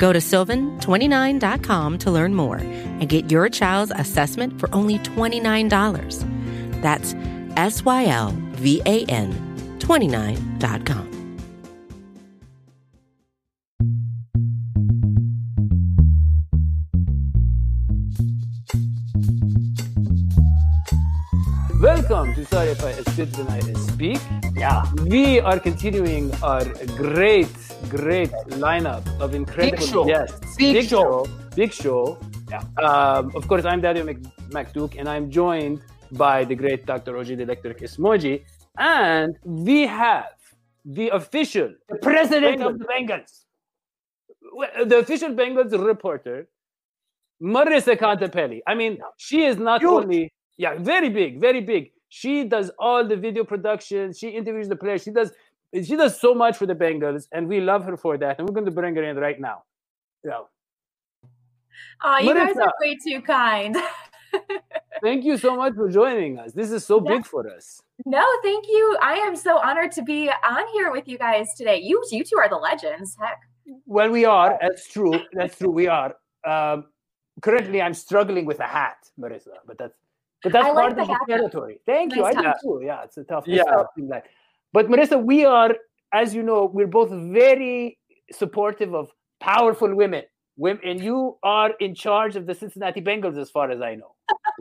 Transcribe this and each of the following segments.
Go to sylvan29.com to learn more and get your child's assessment for only $29. That's S Y L V A N 29.com. Welcome to Sorry If I Spit When I Speak. Yeah. We are continuing our great, great lineup of incredible Big show. guests. Big show. Big show. Yeah. Um, of course, I'm Dadio Mc- McDuke, and I'm joined by the great Dr. Oji the Electric Ismoji. And we have the official, The president Bengals. of the Bengals. the official Bengals reporter, Marisa Contipelli. I mean, she is not Huge. only yeah, very big, very big. She does all the video production. She interviews the players. She does she does so much for the Bengals, and we love her for that. And we're going to bring her in right now. Yeah. Oh, you guys are way too kind. Thank you so much for joining us. This is so Yeah. big for us. no, thank you. I am so honored to be on here with you guys today. You, you two are the legends. Heck. Well, we are. That's true. That's true. We are. Um, currently, I'm struggling with a hat, Marisa, but that's but that's I like part the of the hat, though. territory. Thank you. I do too. Yeah, it's a tough. Yeah. Tough thing, like. But Marisa, we are, as you know, we're both very supportive of powerful women. Women, and you are in charge of the Cincinnati Bengals, as far as I know.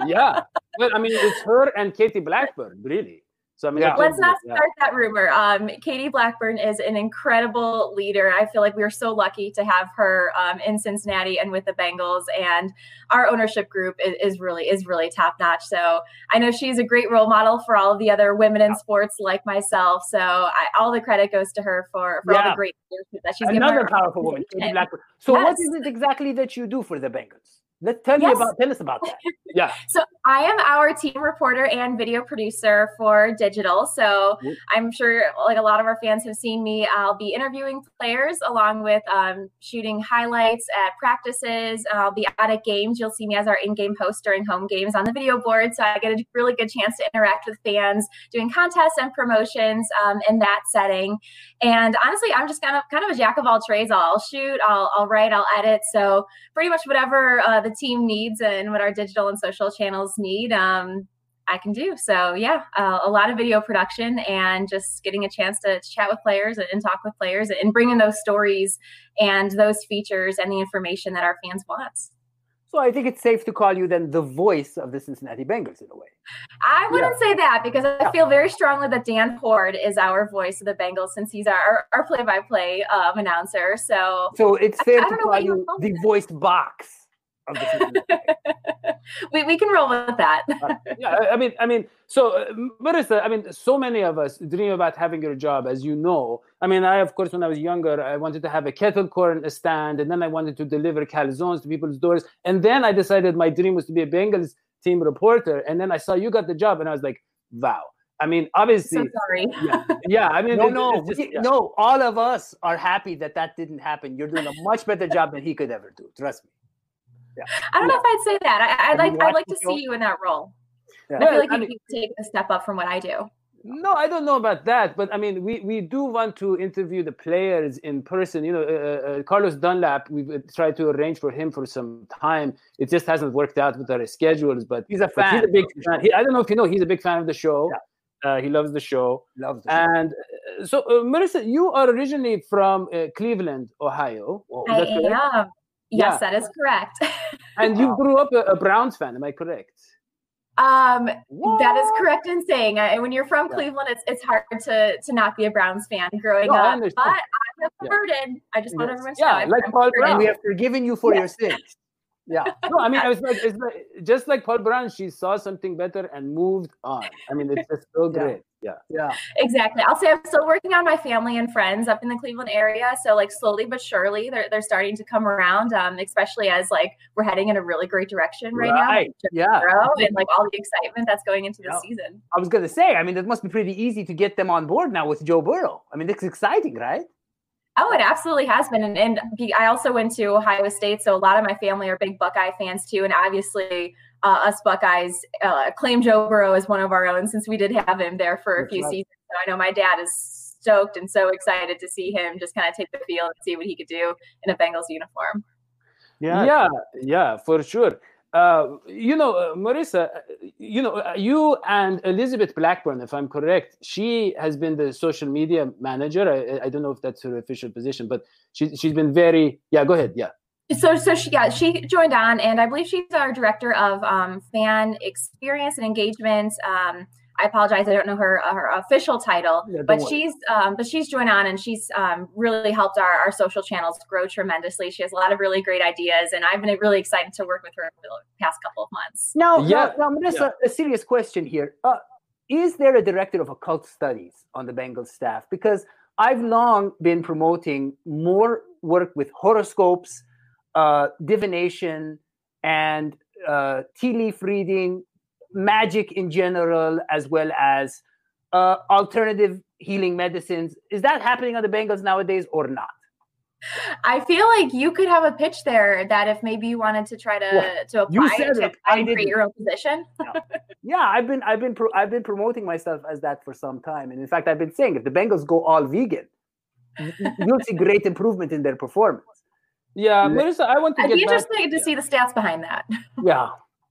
yeah. Well, I mean, it's her and Katie Blackburn, really. So I mean, Yeah. Let's not yeah. start that rumor. Um, Katie Blackburn is an incredible leader. I feel like we're so lucky to have her um, in Cincinnati and with the Bengals. And our ownership group is, is really is really top notch. So I know she's a great role model for all of the other women in sports like myself. So I, all the credit goes to her for, for all the great leadership that she's given Another our powerful woman, Katie. Blackburn. So, what Yes. is it exactly that you do for the Bengals? Let's tell me about. Tell us about that. Yeah. So I am our team reporter and video producer for digital. So Yep. I'm sure like a lot of our fans have seen me. I'll be interviewing players along with um, shooting highlights at practices. I'll be out at games. You'll see me as our in-game host during home games on the video board. So I get a really good chance to interact with fans, doing contests and promotions um, in that setting. And honestly, I'm just kind of kind of a jack of all trades. I'll, I'll shoot, I'll, I'll write, I'll edit. So pretty much whatever uh, the team needs and what our digital and social channels need um, i can do. So yeah uh, a lot of video production and just getting a chance to chat with players and, talk with players and bring in those stories and those features and the information that our fans want. So I think it's safe to call you then the voice of the Cincinnati Bengals in a way. i wouldn't say that because i feel very strongly that Dan Hoard is our voice of the bengals since he's our, our play-by-play um, announcer. So So it's fair I to don't call you the voice box of the we, we can roll with that yeah, I- I mean, I mean, so uh, Marisa, I mean, so many of us dream about having your job, as you know. I mean, I of course, when I was younger, I wanted to have a kettle corn stand, and then I wanted to deliver calzones to people's doors, and then I decided my dream was to be a Bengals team reporter, and then I saw you got the job, and I was like, wow. I mean, obviously, so sorry yeah, yeah. I mean, No, it- no, just- we- yeah. no. All of us are happy that that didn't happen. You're doing a much better job than he could ever do. Trust me. I don't know if I'd say that. I, I'd like I'd like to show? see you in that role. Yeah. I feel like I you mean- can take a step up from what I do. No, I don't know about that, but I mean, we, we do want to interview the players in person. You know, uh, uh, Carlos Dunlap, we've uh, tried to arrange for him for some time. It just hasn't worked out with our schedules, but He's a but he's a big fan. He, I don't know if you know, he's a big fan of the show. Uh, he loves the show. Loves the show. And uh, so, uh, Marisa, you are originally from uh, Cleveland, Ohio. Is I that am. Yeah. Yes, that is correct. And you grew up a, a Browns fan, am I correct? um, that is correct in saying. Uh, when you're from Yeah. Cleveland, it's it's hard to to not be a Browns fan growing No, up. understand. But I have Yeah. converted. I just want Yes. everyone to Yeah, know. I've like Paul. Brown. we have forgiven you for Yeah. your sins. Yeah. No, I mean, I was like, it's like, just like Paul Brown, she saw something better and moved on. I mean, it's just so great. Yeah. Yeah. Exactly. I'll say I'm still working on my family and friends up in the Cleveland area. So like slowly but surely they're they're starting to come around. Um, especially as like we're heading in a really great direction right, Right. now. Yeah. Grow and like all the excitement that's going into the Yeah. season. I was gonna say, I mean, it must be pretty easy to get them on board now with Joe Burrow. I mean, it's exciting, right? Oh, it absolutely has been. And, and I also went to Ohio State, so a lot of my family are big Buckeye fans too. And obviously, uh, us Buckeyes uh, claim Joe Burrow as one of our own since we did have him there for a That's few right. seasons. So I know my dad is stoked and so excited to see him just kind of take the field and see what he could do in a Bengals uniform. yeah yeah yeah, for sure uh, you know uh, marisa uh, you know uh, you and elizabeth blackburn if i'm correct she has been the social media manager i, I don't know if that's her official position but she, she's been very yeah go ahead yeah So, so she yeah she joined on, and I believe she's our director of um, fan experience and engagement. Um, I apologize, I don't know her her official title, Yeah, but worry. she's um, but she's joined on, and she's um, really helped our, our social channels grow tremendously. She has a lot of really great ideas, and I've been really excited to work with her for the past couple of months. No, Yeah, now, now Melissa, a serious question here. Uh, is there a director of occult studies on the Bengals staff? Because I've long been promoting more work with horoscopes, uh, divination, and uh, tea leaf reading, magic in general, as well as uh, alternative healing medicines. Is that happening on the Bengals nowadays or not? I feel like you could have a pitch there that if maybe you wanted to try to Well, to you apply said to it, I create your own position. Yeah, I've been I've been pro- I've been promoting myself as that for some time, and in fact, I've been saying if the Bengals go all vegan, you'll see great improvement in their performance. Yeah Yeah. marisa i want to I'd get be back interested to see the stats behind that. Yeah,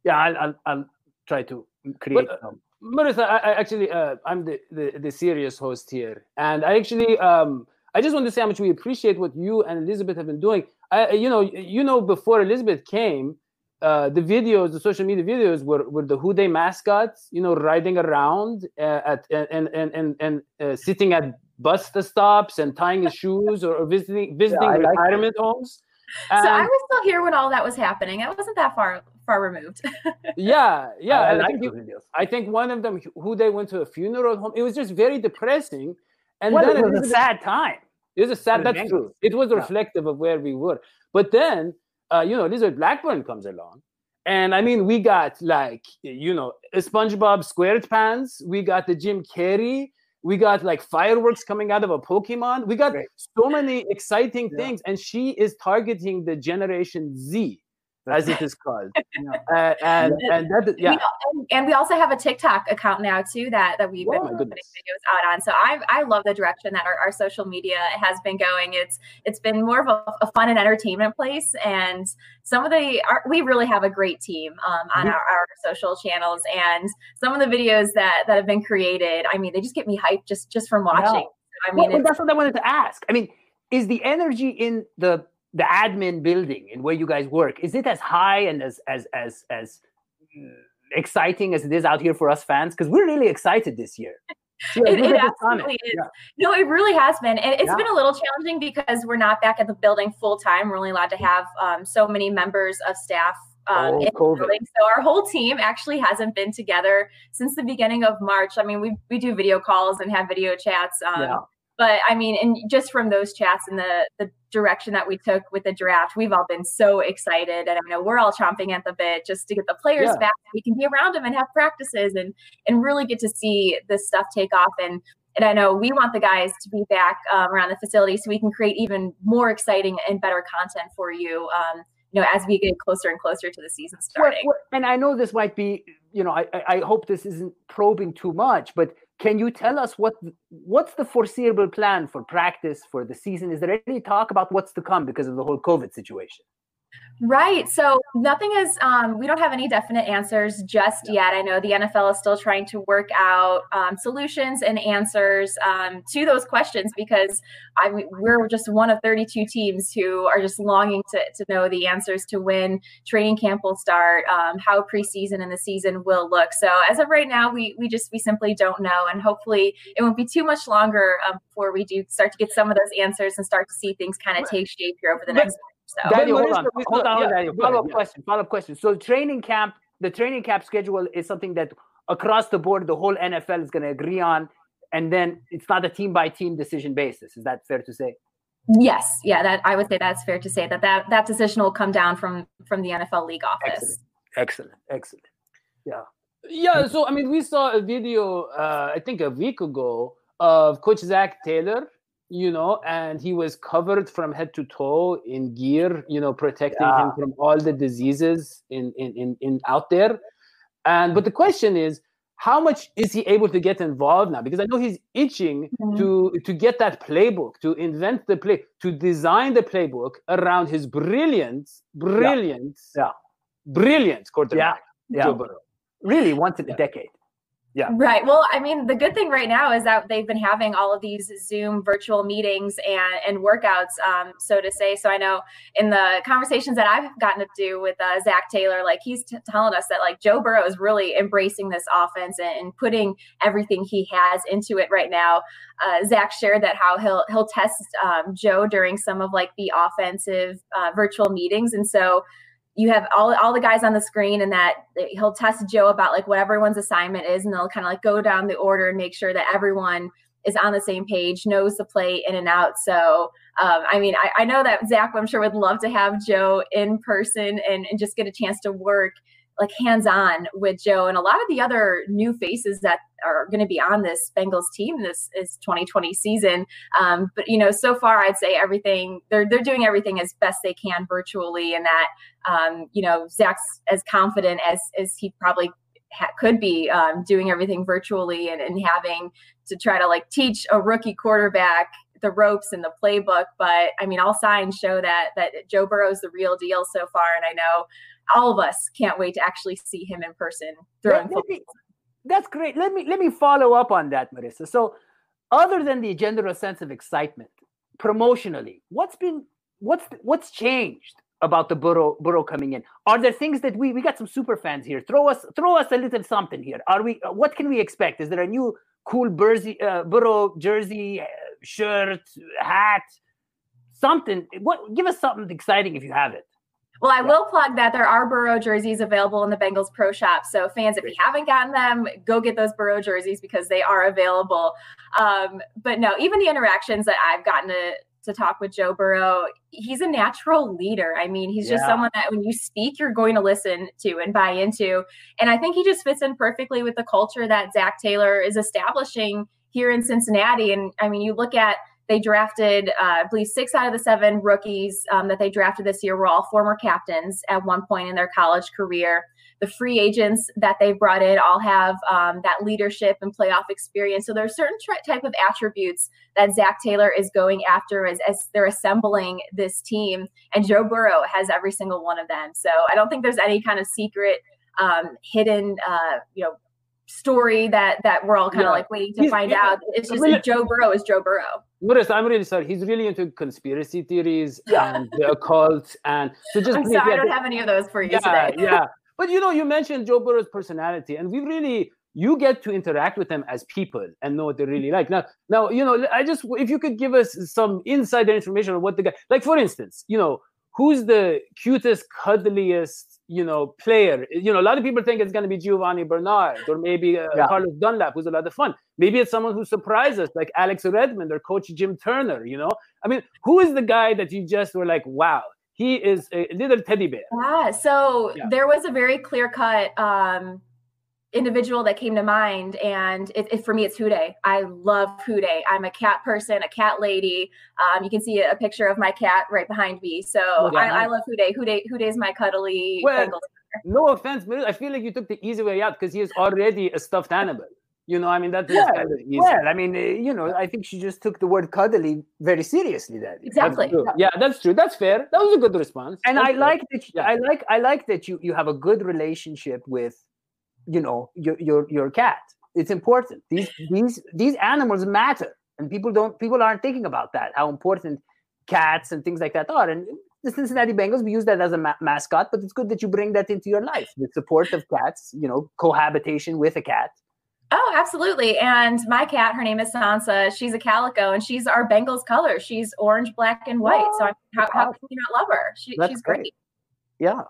yeah, I'll I'll, I'll try to create But, uh, some. Marisa, I, I actually, uh, I'm the, the the serious host here, and I actually, um, I just want to say how much we appreciate what you and Elizabeth have been doing. I, you know, you know, before Elizabeth came, uh, the videos, the social media videos were, were the Who Dey mascots, you know, riding around uh, at and and and and uh, sitting at bus stops and tying his shoes or, or visiting visiting I like it. retirement homes. So I was still here when all that was happening. I wasn't that far far removed. yeah, yeah. I, I like think you- I think one of them who they went to a funeral home. It was just very depressing. And Well, then it was a sad time. it was a sad. That's Bengals. true. It was Yeah. reflective of where we were. But then, uh, you know, Elizabeth Blackburn comes along, and I mean, we got like you know, SpongeBob SquarePants. We got the Jim Carrey. We got like fireworks coming out of a Pokemon. We got Right. so many exciting Yeah. things, and she is targeting the Generation Z, as it is called. Yeah. Uh, and and that yeah. We al- and, and we also have a TikTok account now too that that we've been Oh, my putting videos out on. So I I love the direction that our, our social media has been going. It's it's been more of a, a fun and entertainment place, and some of the our, we really have a great team um, on Mhm. our, our social channels, and some of the videos that that have been created. I mean, they just get me hyped just just from watching. I mean, well, that's what I wanted to ask. I mean, is the energy in the the admin building and where you guys work is it as high and as as as as exciting as it is out here for us fans? Because we're really excited this year. Yeah, It, it at this comment. absolutely is. Yeah. No, it really has been. And it's Yeah. been a little challenging because we're not back at the building full time. We're only allowed to have um, so many members of staff um, Oh, in the building. So our whole team actually hasn't been together since the beginning of March. I mean, we, we do video calls and have video chats. Um. But I mean, and just from those chats and the, the direction that we took with the draft, we've all been so excited. And I know we're all chomping at the bit just to get the players Yeah. back. We can be around them and have practices and and really get to see this stuff take off. And and I know we want the guys to be back um, around the facility so we can create even more exciting and better content for you. Um, you know, as we get closer and closer to the season starting. well, and I know this might be, you know, I I hope this isn't probing too much, but can you tell us what what's the foreseeable plan for practice for the season? Is there any talk about what's to come because of the whole COVID situation? Right. So nothing is, um, we don't have any definite answers just yet. I know the NFL is still trying to work out um, solutions and answers um, to those questions because I mean, we're just one of 32 teams who are just longing to, to know the answers to when training camp will start, um, how preseason and the season will look. So as of right now, we, we just, we simply don't know. And hopefully it won't be too much longer um, before we do start to get some of those answers and start to see things kind of take shape here over the next month. So. That- Daniel, hold on, hold on, hold on, yeah, Daniel. Follow up yeah. question. Follow up question. So training camp, the training camp schedule is something that across the board the whole NFL is going to agree on. and then it's not a team by team decision basis. Is that fair to say? Yes, yeah, that I would say that's fair to say that that that decision will come down from from the NFL league office. Excellent, excellent, excellent. Yeah, yeah. So I mean, we saw a video uh, I think a week ago of Coach Zac Taylor, you know, and he was covered from head to toe in gear, you know, protecting yeah. him from all the diseases in, in in in out there. And but the question is, how much is he able to get involved now? Because I know he's itching mm-hmm. to to get that playbook, to invent the play, to design the playbook around his brilliant, brilliant, yeah, yeah. brilliant quarterback, yeah, yeah. Really, once in a decade. Yeah. Right. Well, I mean, the good thing right now is that they've been having all of these Zoom virtual meetings and and workouts, um, so to say. So I know in the conversations that I've gotten to do with uh, Zac Taylor, like he's t- telling us that like Joe Burrow is really embracing this offense and, and putting everything he has into it right now. Uh, Zac shared that how he'll he'll test um, Joe during some of like the offensive uh, virtual meetings, and so you have all, all the guys on the screen and that he'll test Joe about like what everyone's assignment is and they'll kind of like go down the order and make sure that everyone is on the same page, knows the play in and out. So, um, I mean, I, I, know that zac I'm sure, would love to have Joe in person and, and just get a chance to work like hands on with Joe and a lot of the other new faces that are going to be on this Bengals team this is 2020 season. Um, but you know, so far I'd say everything they're they're doing everything as best they can virtually, and that um, you know Zac's as confident as as he probably ha- could be um, doing everything virtually and, and having to try to like teach a rookie quarterback the ropes and the playbook. But I mean, all signs show that that Joe Burrow's the real deal so far, and I know all of us can't wait to actually see him in person throwing. Me, that's great. Let me let me follow up on that, Marisa. So, other than the general sense of excitement, promotionally, what's been what's what's changed about the Burrow Burrow coming in? Are there things that we we got some super fans here? Throw us throw us a little something here. Are we? What can we expect? Is there a new cool Bursy, uh, Burrow jersey, uh, shirt, hat, something? What? Give us something exciting if you have it. Well, I will plug that there are Burrow jerseys available in the Bengals Pro Shop. So, fans, if you haven't gotten them, go get those Burrow jerseys because they are available. Um, but no, even the interactions that I've gotten to to talk with Joe Burrow, he's a natural leader. I mean, he's just someone that when you speak, you're going to listen to and buy into. And I think he just fits in perfectly with the culture that Zac Taylor is establishing here in Cincinnati. And I mean, you look at they drafted, uh, I believe, six out of the seven rookies um, that they drafted this year were all former captains at one point in their college career. The free agents that they brought in all have um, that leadership and playoff experience. So there are certain type of attributes that Zac Taylor is going after as, as they're assembling this team, and Joe Burrow has every single one of them. So I don't think there's any kind of secret, um, hidden, uh, you know, story that that we're all kind of yeah. like waiting to he's, find out. It's just I mean, Joe Burrow is Joe Burrow. Notice, I'm really sorry. He's really into conspiracy theories yeah. and the occult, and so just. I'm sorry, I don't have any of those for you yeah, today. yeah, but you know, you mentioned Joe Burrow's personality, and we really you get to interact with them as people and know what they're really like. Now, now you know, I just if you could give us some insider information on what the guy like, for instance, you know, who's the cutest, cuddliest you know, player. You know, a lot of people think it's going to be Giovani Bernard or maybe uh, yeah. Carlos Dunlap, who's a lot of fun. Maybe it's someone who surprises, like Alex Redmond or Coach Jim Turner. You know, I mean, who is the guy that you just were like, wow, he is a little teddy bear? Yeah. So yeah. there was a very clear cut. Um, individual that came to mind and it, it, for me it's Who Dey. I love Who Dey. I'm a cat person, a cat lady. Um, you can see a picture of my cat right behind me. So oh, I, I, love Who Dey. Hude Who Dey is my cuddly well, No offense, but I feel like you took the easy way out because he is already a stuffed animal. You know, I mean that's yeah, kind of easy. Well, I mean, uh, you know, I think she just took the word cuddly very seriously. Then exactly. That's yeah, that's true. That's fair. That was a good response. And that's I fair. like that. You, yeah. I like. I like that you you have a good relationship with you know your your your cat it's important these these these animals matter and people don't people aren't thinking about that how important cats and things like that are and the cincinnati bengals we use that as a ma- mascot but it's good that you bring that into your life the support of cats you know cohabitation with a cat Oh, absolutely. And my cat, her name is Sansa. She's a calico and she's our Bengals color. She's orange, black, and white. Oh, so I how, how, can you not love her? She, she's great. great. Yeah.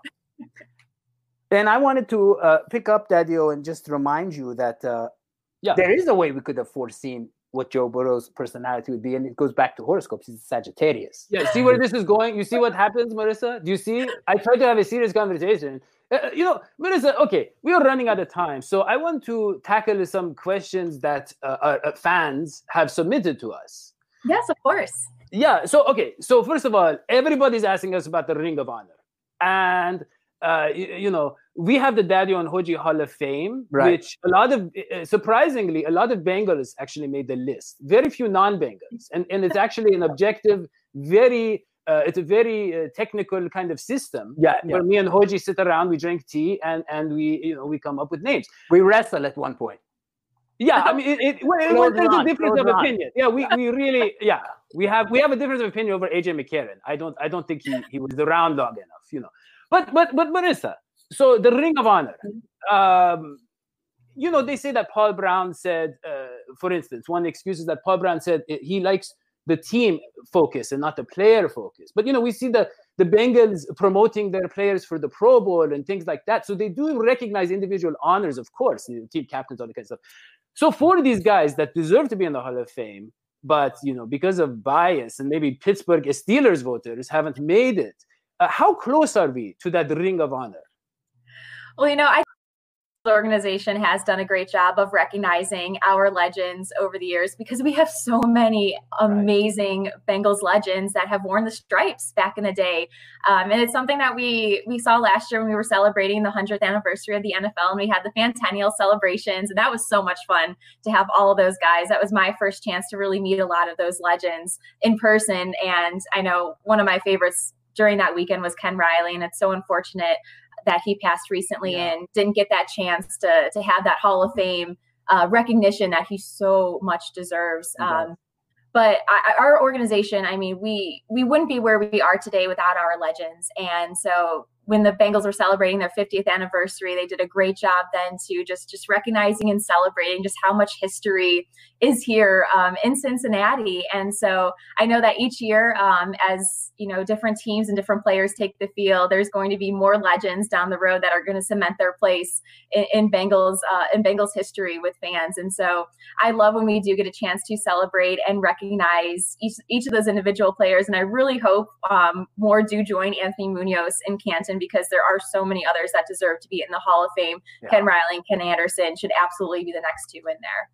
And I wanted to uh, pick up Dadio and just remind you that uh, yeah. there is a way we could have foreseen what Joe Burrow's personality would be, and it goes back to horoscopes. He's a Sagittarius. Yeah, see where this is going. You see what happens, Marisa. Do you see? I tried to have a serious conversation. Uh, uh you know, Marisa. Okay, we are running out of time, so I want to tackle some questions that uh, uh, fans have submitted to us. Yes, of course. Yeah. So okay. So first of all, everybody's asking us about the Ring of Honor, and uh, you, you, know, we have the Daddy and Hodgie Hall of Fame, right. which a lot of, uh, surprisingly, a lot of Bengals actually made the list. Very few non-Bengals, and and it's actually an objective, very. Uh, it's a very uh, technical kind of system. Yeah, where me and Hodgie sit around, we drink tea, and and we you know we come up with names. We wrestle at one point. Yeah, I mean, it, it, well, there's a difference of opinion. Yeah, we, we really, yeah, we have we have a difference of opinion over AJ McCarron. I don't I don't think he, he was around long enough, you know. But but but Marisa, so the Ring of Honor, um, you know, they say that Paul Brown said, uh, for instance, one excuse is that Paul Brown said he likes the team focus and not the player focus. But you know, we see the the Bengals promoting their players for the Pro Bowl and things like that. So they do recognize individual honors, of course, you know, team captains, all that kind of stuff. So for these guys that deserve to be in the Hall of Fame, but you know, because of bias and maybe Pittsburgh Steelers voters haven't made it, uh, how close are we to that ring of honor? Well, you know, I the organization has done a great job of recognizing our legends over the years because we have so many amazing right. Bengals legends that have worn the stripes back in the day, um, and it's something that we we saw last year when we were celebrating the hundredth anniversary of the NFL, and we had the Fantennial celebrations, and that was so much fun to have all of those guys. That was my first chance to really meet a lot of those legends in person, and I know one of my favorites during that weekend was Ken Riley, and it's so unfortunate that he passed recently yeah. and didn't get that chance to to have that Hall of Fame uh, recognition that he so much deserves. Um, but I, our organization, I mean, we we wouldn't be where we are today without our legends, and so when the Bengals were celebrating their 50th anniversary, they did a great job then to just just recognizing and celebrating just how much history is here um, in Cincinnati. And so I know that each year, um, as you know, different teams and different players take the field, there's going to be more legends down the road that are going to cement their place in, in Bengals uh, in Bengals history with fans. And so I love when we do get a chance to celebrate and recognize each each of those individual players. And I really hope um, more do join Anthony Munoz in Canton because there are so many others that deserve to be in the Hall of Fame. Yeah. Ken Riley and Ken Anderson should absolutely be the next two in there.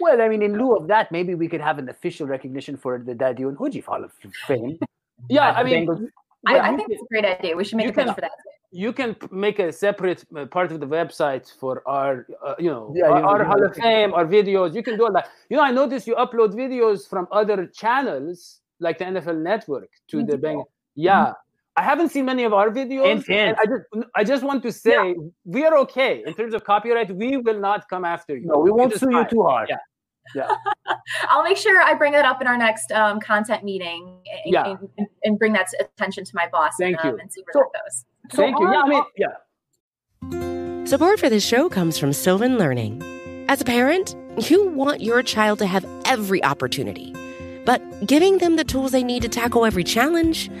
Well, I mean, in lieu of that, maybe we could have an official recognition for the Daddy and Hodgie Hall of Fame. yeah, I mean, I, I, think it's a great idea. We should make a pitch for that. You can make a separate uh, part of the website for our, uh, you know, yeah, our, our Hall of Fame, our videos. You can do all that. You know, I noticed you upload videos from other channels like the NFL Network to the bank. Yeah, mm-hmm. I haven't seen many of our videos. And I just I just want to say yeah. we are okay in terms of copyright. We will not come after you. No, we won't sue you too hard. Yeah. Yeah. I'll make sure I bring that up in our next um, content meeting and, yeah. and, and, bring that attention to my boss Thank and, um, you. and see where so, that goes. So Thank you. Yeah, I mean, yeah. Support for this show comes from Sylvan Learning. As a parent, you want your child to have every opportunity, but giving them the tools they need to tackle every challenge –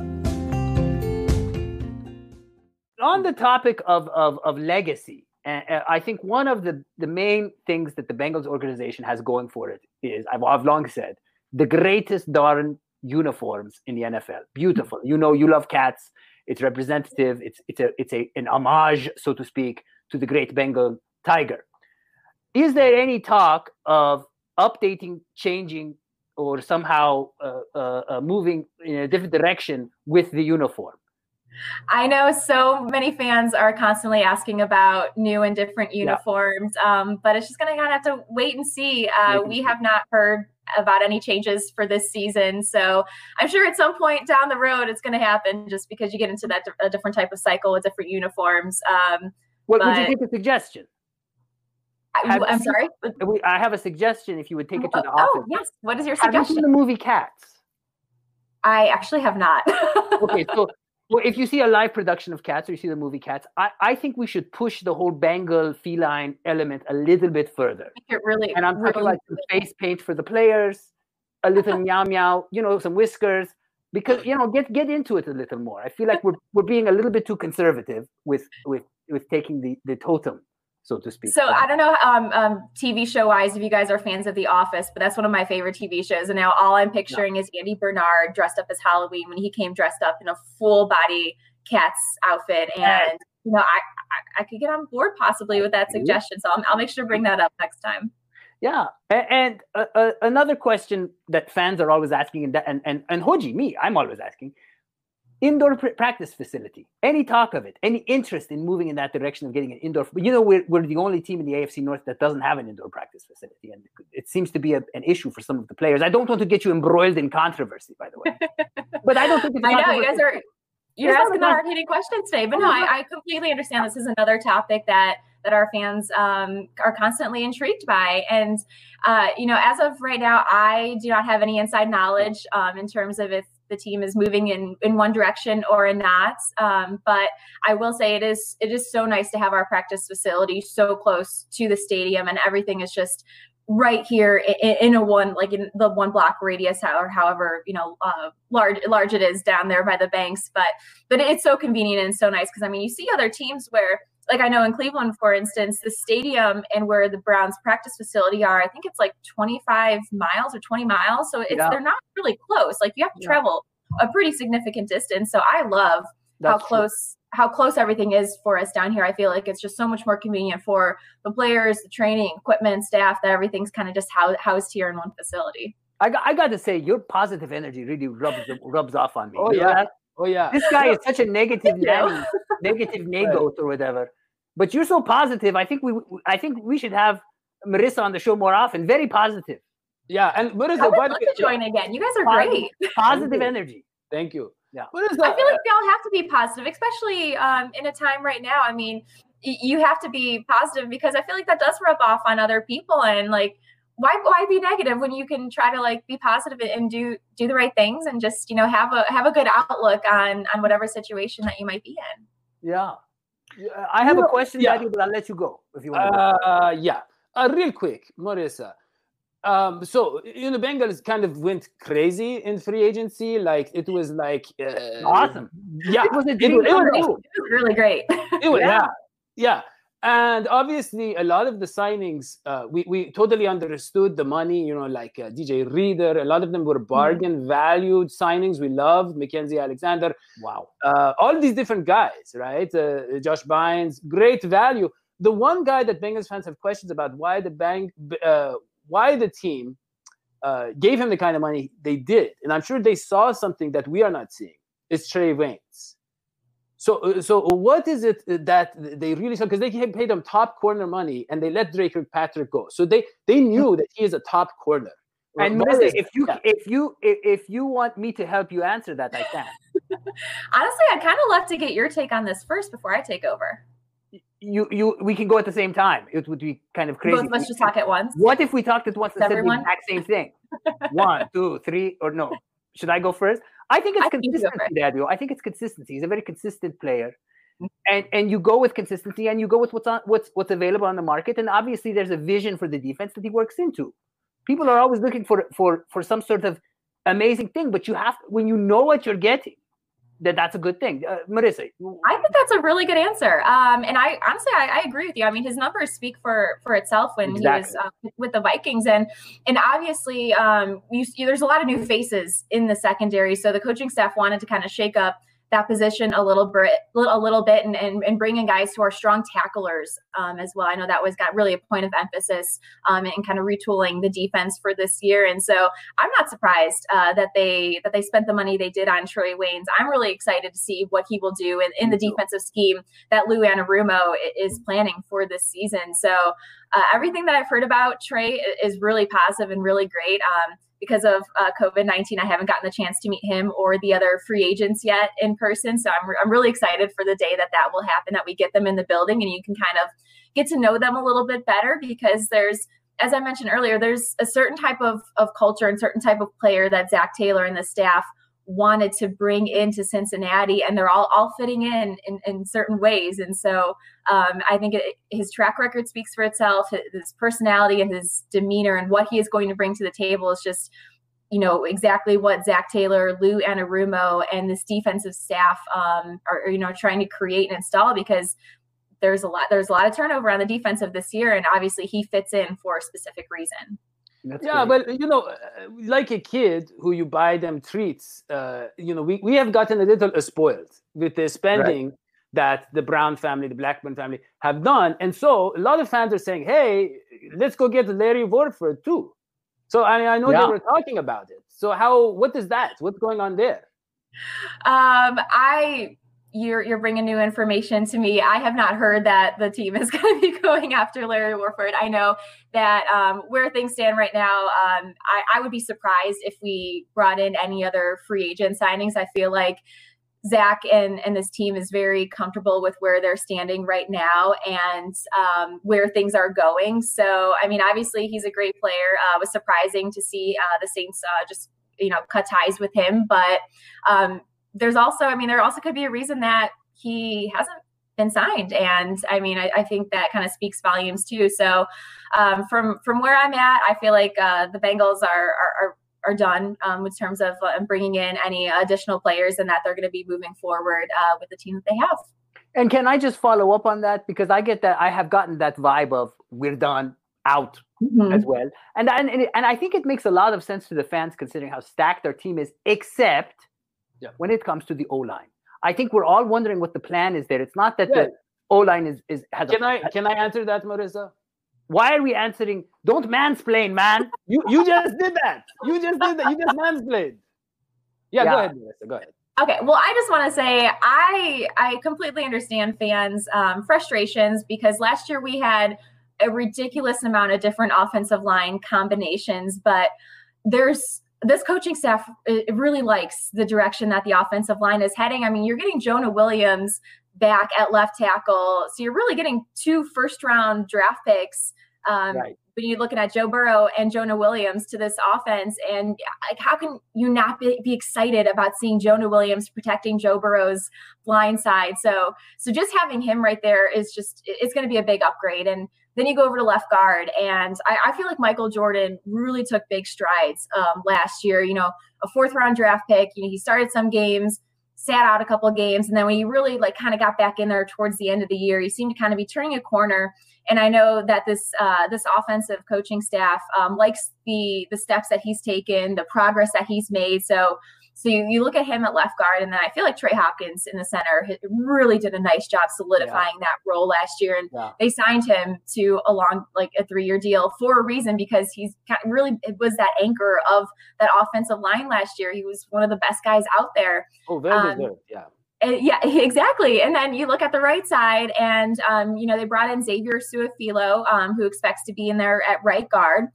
on the topic of of, of legacy, and I think one of the the main things that the Bengals organization has going for it is I've, I've long said the greatest darn uniforms in the NFL. Beautiful. You know, you love cats. It's representative. It's it's a it's a an homage, so to speak, to the great Bengal tiger. Is there any talk of updating, changing, or somehow uh, uh, uh, moving in a different direction with the uniform? I know so many fans are constantly asking about new and different uniforms, yeah. um, but it's just going to have to wait and see. Uh, we have not heard about any changes for this season, so I'm sure at some point down the road it's going to happen. Just because you get into that a different type of cycle with different uniforms. Um, what would you take a suggestion? I, am sorry. I have a suggestion. If you would take it to the oh, office. Oh yes. What is your suggestion? Have you seen the movie Cats? I actually have not. okay, so well, if you see a live production of Cats or you see the movie Cats, I, I think we should push the whole Bengal feline element a little bit further. It really, and I'm really, talking like some face paint for the players, a little meow meow, you know, some whiskers, because you know, get get into it a little more. I feel like we're we're being a little bit too conservative with with with taking the the totem so to speak. So I don't know, um, um, TV show wise, if you guys are fans of The Office, but that's one of my favorite TV shows. And now all I'm picturing is Andy Bernard dressed up as Halloween when he came dressed up in a full body cat's outfit. And you know, I, I, I could get on board possibly with that suggestion. So I'll, I'll make sure to bring that up next time. Yeah, and, uh, uh, another question that fans are always asking, and and and, and Hodgie, me, I'm always asking indoor pr- practice facility. Any talk of it, any interest in moving in that direction of getting an indoor? But you know, we're, we're the only team in the AFC North that doesn't have an indoor practice facility, and it seems to be a, an issue for some of the players. I don't want to get you embroiled in controversy, by the way, but I don't think it's. I know you guys are. You're asking the hard hitting questions today, but no, I, I, completely understand. This is another topic that that our fans um, are constantly intrigued by, and uh, you know, as of right now, I do not have any inside knowledge um, in terms of if the team is moving in in one direction or in that. Um, but I will say it is it is so nice to have our practice facility so close to the stadium, and everything is just right here in, a one like in the one block radius or however you know uh, large large it is down there by the banks but but it's so convenient and so nice because i mean you see other teams where like I know in Cleveland, for instance, the stadium and where the Browns practice facility are, I think it's like 25 miles or 20 miles. So it's yeah. they're not really close. Like you have to yeah. travel a pretty significant distance. So I love That's how close true. how close everything is for us down here. I feel like it's just so much more convenient for the players, the training, equipment, staff, that everything's kind of just housed here in one facility. I got, I got to say, your positive energy really rubs rubs off on me. Oh yeah, oh yeah. This guy is such a negative nanny, negative nagoth or whatever. But you're so positive. I think we I think we should have Marisa on the show more often. Very positive. Yeah, and what is I would love to join again. You guys are positive, great. Positive energy. Thank you. Yeah. What is that? I feel like we all have to be positive, especially um, in a time right now. I mean, you have to be positive because I feel like that does rub off on other people and like why why be negative when you can try to like be positive and do do the right things and just you know have a have a good outlook on on whatever situation that you might be in. Yeah, I have a question, yeah. Daddy, but I'll let you go if you want. Uh, yeah, uh, real quick, Marisa. Um, so you know, Bengals kind of went crazy in free agency. Like it was like uh, awesome. Yeah, it was a dream. It, it, was, it was really great. it was, yeah, yeah. And obviously, a lot of the signings, uh, we, we totally understood the money, you know, like uh, DJ Reader, a lot of them were mm-hmm. bargain valued signings. We loved Mackensie Alexander. Wow. Uh, all these different guys, right? Uh, Josh Bynes, great value. The one guy that Bengals fans have questions about why the bank, uh, why the team uh, gave him the kind of money they did, and I'm sure they saw something that we are not seeing. Is Trae Waynes. So, uh, so what is it that they really saw? Because they paid him top corner money and they let Dre Kirkpatrick go. So they they knew that he is a top corner. And Melissa, if you yeah. if you if you want me to help you answer that, I can. Honestly, I'd kind of love to get your take on this first before I take over. You you we can go at the same time. It would be kind of crazy. let's just talk at once. What if we talked at once and said the exact same thing? One, two, three, or no? Should I go first? I think it's I consistency, Dadio. I think it's consistency. He's a very consistent player. Mm-hmm. And and you go with consistency and you go with what's on what's what's available on the market. And obviously there's a vision for the defense that he works into. People are always looking for for for some sort of amazing thing, but you have when you know what you're getting, that that's a good thing. Uh, Marisa, I think that's a really good answer. Um, and I honestly, I, I, agree with you. I mean, his numbers speak for for itself when exactly. he was uh, with the Vikings, and and obviously, um, you, you, there's a lot of new faces in the secondary. So the coaching staff wanted to kind of shake up that position a little bit, a little bit, and, and, and bringing guys who are strong tacklers um, as well. I know that was got really a point of emphasis um, and kind of retooling the defense for this year. And so I'm not surprised uh, that they that they spent the money they did on Trae Waynes. I'm really excited to see what he will do in, in the defensive scheme that Lou Anarumo is planning for this season. So uh, everything that I've heard about Trae is really positive and really great. Um, because of uh, COVID 19, I haven't gotten the chance to meet him or the other free agents yet in person. So I'm, re- I'm really excited for the day that that will happen, that we get them in the building and you can kind of get to know them a little bit better because there's, as I mentioned earlier, there's a certain type of, of culture and certain type of player that Zac Taylor and the staff wanted to bring into Cincinnati, and they're all all fitting in in, in certain ways. And so um, I think it, his track record speaks for itself. His personality and his demeanor and what he is going to bring to the table is just you know exactly what Zac Taylor, Lou Anarumo, and this defensive staff um, are you know trying to create and install because there's a lot there's a lot of turnover on the defensive this year, and obviously he fits in for a specific reason. That's yeah, great. but you know, uh, like a kid who you buy them treats, uh, you know, we, we have gotten a little spoiled with the spending right. that the Brown family, the Blackburn family have done. And so a lot of fans are saying, hey, let's go get Larry Warford too. So I, mean, I know yeah. they were talking about it. So how, what is that? What's going on there? Um, I you're you're bringing new information to me. I have not heard that the team is going to be going after Larry Warford. I know that um, where things stand right now, um, I, I, would be surprised if we brought in any other free agent signings. I feel like Zac and and this team is very comfortable with where they're standing right now and um, where things are going. So, I mean, obviously he's a great player. Uh, it was surprising to see uh, the Saints uh, just you know cut ties with him, but um, there's also, I mean, there also could be a reason that he hasn't been signed, and I mean, I, I think that kind of speaks volumes too. So, um, from from where I'm at, I feel like uh, the Bengals are are, are are done um, in terms of uh, bringing in any additional players and that they're going to be moving forward uh, with the team that they have. And can I just follow up on that because I get that I have gotten that vibe of we're done out mm-hmm. as well, and and and I think it makes a lot of sense to the fans considering how stacked our team is, except yeah. when it comes to the O line. I think we're all wondering what the plan is there. It's not that yeah. the O line is is has. Can a, I can I answer that, Marisa? Why are we answering? Don't mansplain, man. you you just did that. You just did that. You just mansplained. Yeah, yeah. go ahead, Marisa. Go ahead. Okay, well, I just want to say I I completely understand fans' um, frustrations because last year we had a ridiculous amount of different offensive line combinations, but there's this coaching staff really likes the direction that the offensive line is heading. I mean, you're getting Jonah Williams back at left tackle, so you're really getting two first round draft picks. Um, right. When you're looking at Joe Burrow and Jonah Williams to this offense, and like, how can you not be, be excited about seeing Jonah Williams protecting Joe Burrow's blind side? So, so just having him right there is just it's going to be a big upgrade. And then you go over to left guard, and I, I feel like Michael Jordan really took big strides um, last year. You know, a fourth round draft pick. You know, he started some games, sat out a couple of games, and then when he really like kind of got back in there towards the end of the year, he seemed to kind of be turning a corner. And I know that this uh, this offensive coaching staff um, likes the the steps that he's taken, the progress that he's made. So so you, you look at him at left guard, and then I feel like Trey Hopkins in the center really did a nice job solidifying yeah. that role last year. And yeah. they signed him to a long, like a three year deal for a reason because he's really it was that anchor of that offensive line last year. He was one of the best guys out there. Oh, very um, good. Yeah. yeah, exactly. And then you look at the right side, and um, you know they brought in Xavier Su'a-Filo, um, who expects to be in there at right guard.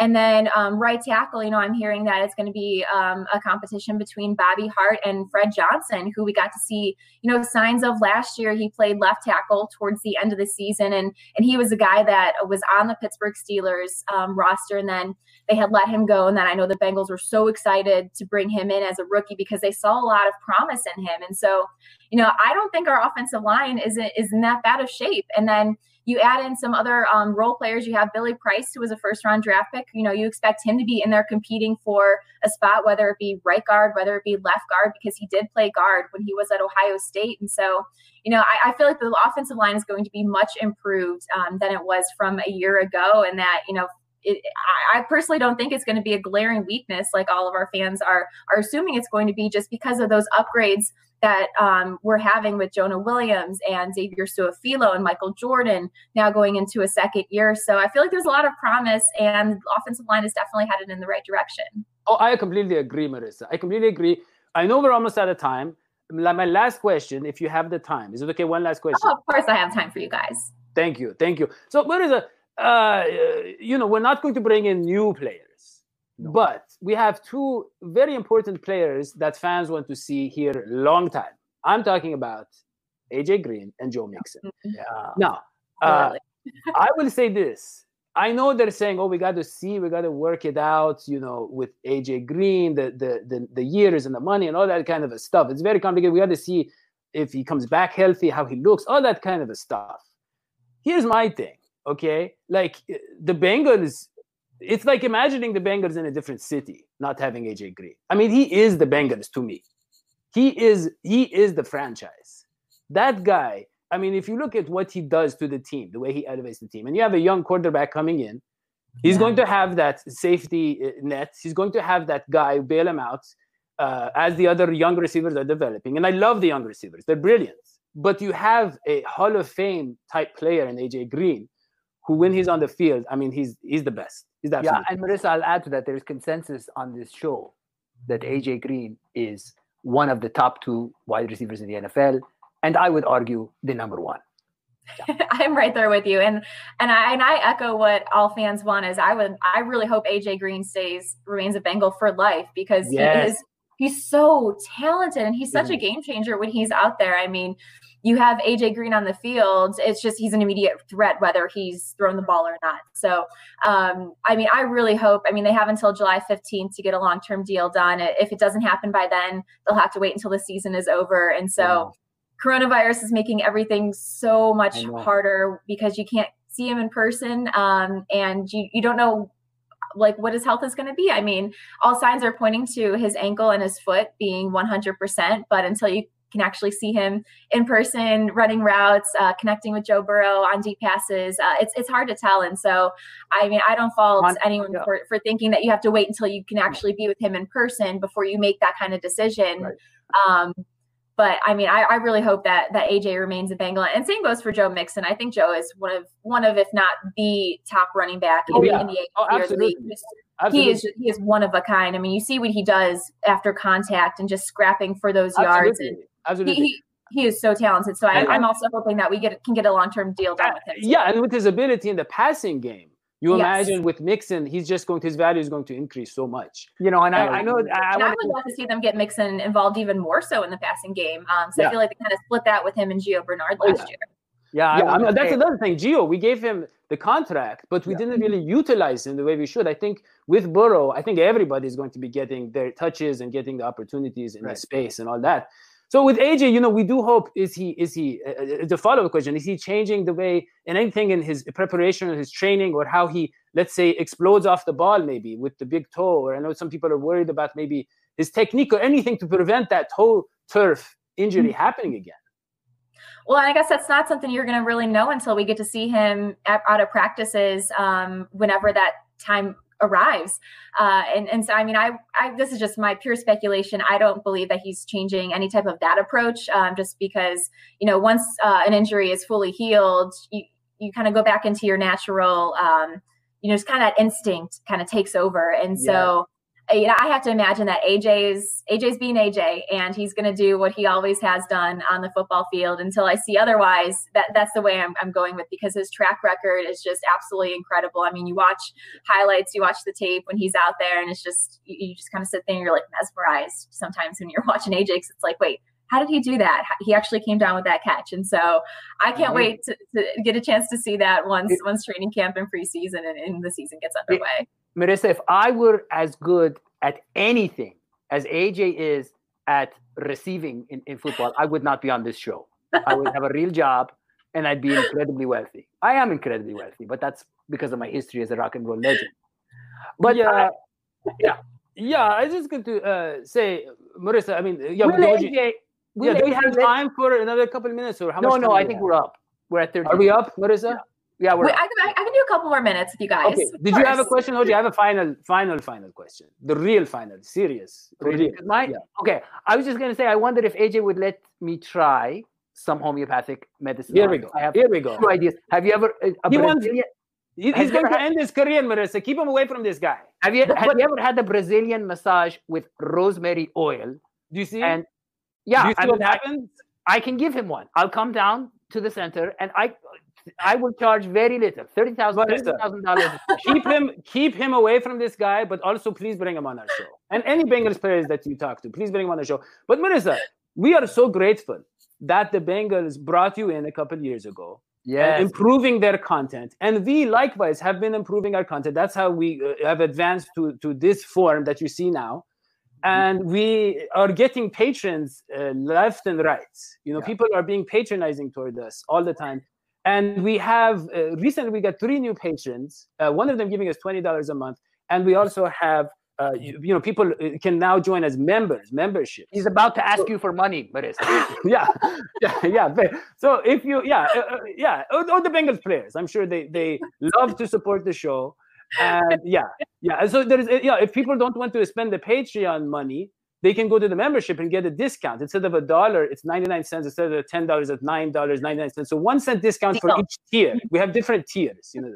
And then um, right tackle, you know, I'm hearing that it's going to be um, a competition between Bobby Hart and Fred Johnson, who we got to see, you know, signs of last year. He played left tackle towards the end of the season, and and he was a guy that was on the Pittsburgh Steelers um, roster, and then they had let him go. And then I know the Bengals were so excited to bring him in as a rookie because they saw a lot of promise in him. And so, you know, I don't think our offensive line isn't is in that bad of shape. And then you add in some other um, role players. You have Billy Price, who was a first round draft pick. You know, you expect him to be in there competing for a spot, whether it be right guard, whether it be left guard, because he did play guard when he was at Ohio State. And so, you know, I, I feel like the offensive line is going to be much improved um, than it was from a year ago. And that, you know, it, I personally don't think it's going to be a glaring weakness like all of our fans are are assuming it's going to be just because of those upgrades that um, we're having with Jonah Williams and Xavier Su'a-Filo and Michael Jordan now going into a second year. So I feel like there's a lot of promise, and offensive line is definitely headed in the right direction. Oh, I completely agree, Marisa. I completely agree. I know we're almost out of time. My last question, if you have the time, is it okay? One last question. Oh, of course, I have time for you guys. Thank you, thank you. So, Marisa, uh, you know, we're not going to bring in new players, no. but we have two very important players that fans want to see here long time. I'm talking about AJ Green and Joe Mixon. Mm-hmm. Yeah. Now, uh, I will say this. I know they're saying, "Oh, we got to see, we got to work it out," you know, with AJ Green, the, the the the years and the money and all that kind of stuff. It's very complicated. We got to see if he comes back healthy, how he looks, all that kind of stuff. Here's my thing, okay? Like the Bengals it's like imagining the Bengals in a different city, not having AJ Green. I mean, he is the Bengals to me. He is he is the franchise. That guy. I mean, if you look at what he does to the team, the way he elevates the team, and you have a young quarterback coming in, he's yeah. going to have that safety uh, net. He's going to have that guy bail him out uh, as the other young receivers are developing. And I love the young receivers; they're brilliant. But you have a Hall of Fame type player in AJ Green, who, when he's on the field, I mean, he's he's the best yeah, and Marisa, I'll add to that. There is consensus on this show that mm-hmm. AJ Green is one of the top two wide receivers in the NFL, and I would argue the number one. Yeah. I'm right there with you, and and I and I echo what all fans want. Is I would I really hope AJ Green stays remains a Bengal for life because yes. he is he's so talented and he's such mm-hmm. a game changer when he's out there. I mean, you have AJ Green on the field, it's just he's an immediate threat whether he's thrown the ball or not. So, um, I mean, I really hope. I mean, they have until July 15th to get a long term deal done. If it doesn't happen by then, they'll have to wait until the season is over. And so, coronavirus is making everything so much harder because you can't see him in person, um, and you you don't know like what his health is going to be. I mean, all signs are pointing to his ankle and his foot being 100%, but until you can actually see him in person, running routes, uh, connecting with Joe Burrow on deep passes. Uh, it's it's hard to tell, and so I mean I don't fault anyone for, for thinking that you have to wait until you can actually be with him in person before you make that kind of decision. Right. Um, but I mean, I, I, really hope that that AJ remains a Bengal, and same goes for Joe Mixon. I think Joe is one of one of, if not the top running back oh, in, yeah. in the oh, absolutely. league. Absolutely. He is he is one of a kind. I mean, you see what he does after contact and just scrapping for those absolutely. yards. And, Absolutely. He, he is so talented. So I, am also hoping that we get can get a long term deal done with him. Yeah, and with his ability in the passing game, you yes. imagine with Mixon, he's just going to his value is going to increase so much. You know, and I, I know I, I, would love to see them get Mixon involved even more so in the passing game. Um, so yeah. I feel like they kind of split that with him and Gio Bernard last oh, yeah. year. Yeah, yeah I mean, that's another thing. Gio, we gave him the contract, but we yeah. didn't really utilize him the way we should. I think with Burrow, I think everybody is going to be getting their touches and getting the opportunities in right. the space and all that. So with AJ, you know, we do hope is he is he uh, uh the follow up question is he changing the way in anything in his preparation or his training or how he let's say explodes off the ball maybe with the big toe or I know some people are worried about maybe his technique or anything to prevent that toe turf injury mm-hmm. happening again. Well, I guess that's not something you're going to really know until we get to see him at, out of practices um, whenever that time arrives. Uh, and, and so, I mean, I, I, this is just my pure speculation. I don't believe that he's changing any type of that approach um, just because, you know, once uh, an injury is fully healed, you, you kind of go back into your natural, um, you know, just kind of that instinct kind of takes over. And so, Uh, you know, I have to imagine that AJ's AJ's being AJ, and he's going to do what he always has done on the football field until I see otherwise. That that's the way I'm, I'm going with because his track record is just absolutely incredible. I mean, you watch highlights, you watch the tape when he's out there, and it's just you, you just kind of sit there and you're like mesmerized sometimes when you're watching AJ. Cause it's like, wait, how did he do that? He actually came down with that catch, and so I can't mm-hmm. wait to, to get a chance to see that once once training camp and preseason and, and the season gets underway. Marisa, if I were as good at anything as AJ is at receiving in, in football, I would not be on this show. I would have a real job and I'd be incredibly wealthy. I am incredibly wealthy, but that's because of my history as a rock and roll legend. But yeah, uh, yeah, yeah. I just going to uh, say, Marisa. I mean, yeah, will AJ, will yeah. Do we have time for another couple of minutes, or how no, much? No, no. I think have? we're up. We're at thirty. Are we up, Marisa? Yeah. Yeah, we're. Wait, I, I, can do a couple more minutes with you guys. Okay. Did you have a question, Hodgie? I have a final, final, final question. The real final, serious. Really? My, yeah. Okay. I was just going to say, I wondered if AJ would let me try some homeopathic medicine. Here we go. I have Here we go. two ideas. Have you ever? uh, A He wants- Brazilian, Has He's going to had- end his career, Marisa. Keep him away from this guy. have you But- have you ever had the Brazilian massage with rosemary oil? Do you see? And Do yeah, you see I, what mean, I, happens? I can give him one. I'll come down to the center and I I will charge very little, thirty thousand What is that? dollars. keep him keep him away from this guy, but also please bring him on our show. And any Bengals players that you talk to, please bring him on the show. But Marisa, we are so grateful that the Bengals brought you in a couple years ago, and Yes. improving their content, and we likewise have been improving our content. That's how we uh, have advanced to to this form that you see now. And we are getting patrons uh, left and right. You know, Yeah. people are being patronizing toward us all the time and we have uh, recently we got three new patrons uh, one of them giving us $20 a month. And we also have uh, you, you know people uh, can now join as members membership He's about to ask you for money, Marisa. yeah. Yeah yeah so if you yeah uh, uh, yeah all, or the bengals players i'm sure they they love to support the show. And yeah yeah and so there is yeah if people don't want to spend the patreon money they can go to the membership and get a discount. Instead of a dollar it's 99 cents. Instead of ten dollars at nine dollars 99 cents. So one cent discount for each tier. We have different tiers you know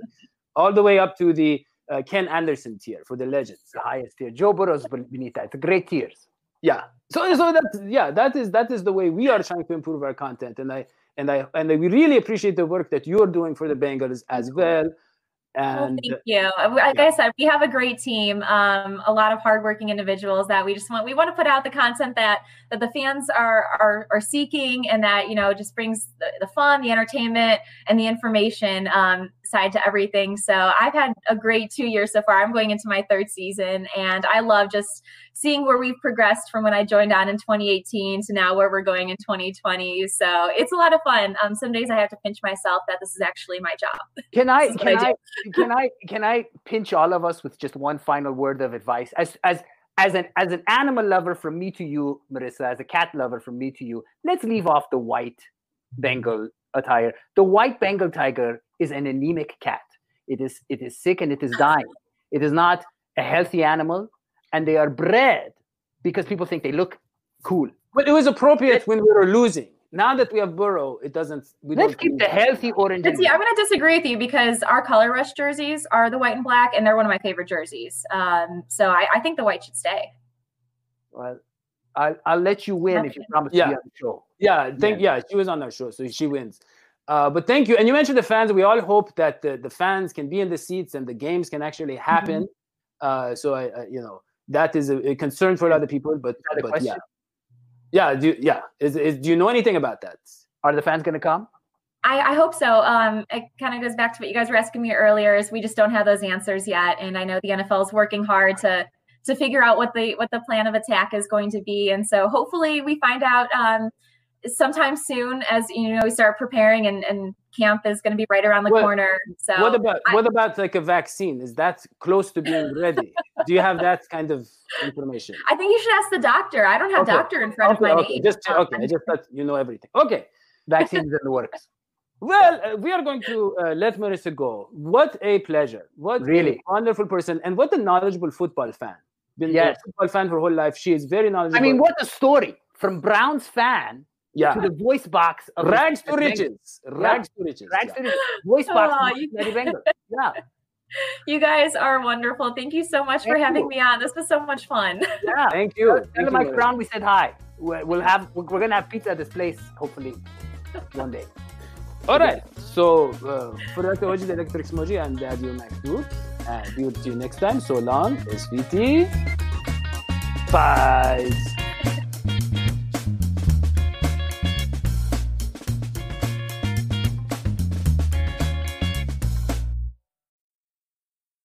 all the way up to the uh, ken anderson tier for the legends the highest tier. Joe Burrow's beneath that. It's great tiers. yeah. So so that yeah that is that is the way we are trying to improve our content. And i and i and we really appreciate the work that you're doing for the bengals as well Well, thank you. Like I said, we have a great team, um, a lot of hardworking individuals that we just want. We want to put out the content that that the fans are are, are seeking, and that you know just brings the, the fun, the entertainment, and the information um, side to everything. So I've had a great two years so far. I'm going into my third season, and I love just seeing where we've progressed from when I joined on in 2018 to now where we're going in 2020. So it's a lot of fun. Um, some days I have to pinch myself that this is actually my job. Can I This is what can I I can I can I pinch all of us with just one final word of advice as as as an as an animal lover from me to you, Marisa, as a cat lover from me to you, let's leave off the white Bengal attire. The white Bengal tiger is an anemic cat. It is it is sick and it is dying. It is not a healthy animal, and they are bred because people think they look cool. but it was appropriate when we were losing now that we have burrow it doesn't we Let's don't keep the healthy orange. But see, I'm going to disagree with you because our color rush jerseys are the white and black, and they're one of my favorite jerseys. Um, so I, I think the white should stay. Well, I'll, I'll let you win if you promise Yeah. to be on the show. Yeah, thank yeah, she was on our show, so she wins. Uh, but thank you, and you mentioned the fans. We all hope that the, the fans can be in the seats and the games can actually happen. Uh, so I, I, you know, that is a, a concern for a lot of people. But, that a but yeah, yeah, do yeah. Is, is do you know anything about that? Are the fans going to come? I, I hope so. Um, it kind of goes back to what you guys were asking me earlier. Is we just don't have those answers yet, and I know the NFL is working hard to to figure out what the what the plan of attack is going to be, and so hopefully we find out um, sometime soon as you know we start preparing, and, and camp is going to be right around the What- corner. So what about I- what about like a vaccine? Is that close to being ready? do you have that kind of information? I think you should ask the doctor. I don't have Okay. doctor in front Okay, of my okay, name. just Um, okay. I just thought you know everything. Okay. Vaccines in the works. Well, uh, we are going to uh, let Marisa go. What a pleasure! What Really? a wonderful person, and what a knowledgeable football fan. Been Yes. a football fan for her whole life. She is very knowledgeable. I mean, what a story from Browns fan Yeah, to the voice box of the rags to riches. Rags to riches. Rags yeah. to riches. Voice box Aw, of the you- Cincinnati Yeah, You guys are wonderful. Thank you so much for Thank having you. me on. This was so much fun. yeah. Thank you. Tell Thank tell you, Mike Marisa. Brown we said hi. We're, we'll have we're, we're gonna have pizza at this place hopefully one day. All right. So, uh, for Dr. Oji, the Electric Smoji, I'm Daddy Maktoub. And we will see you next time. So long, SVT. Bye.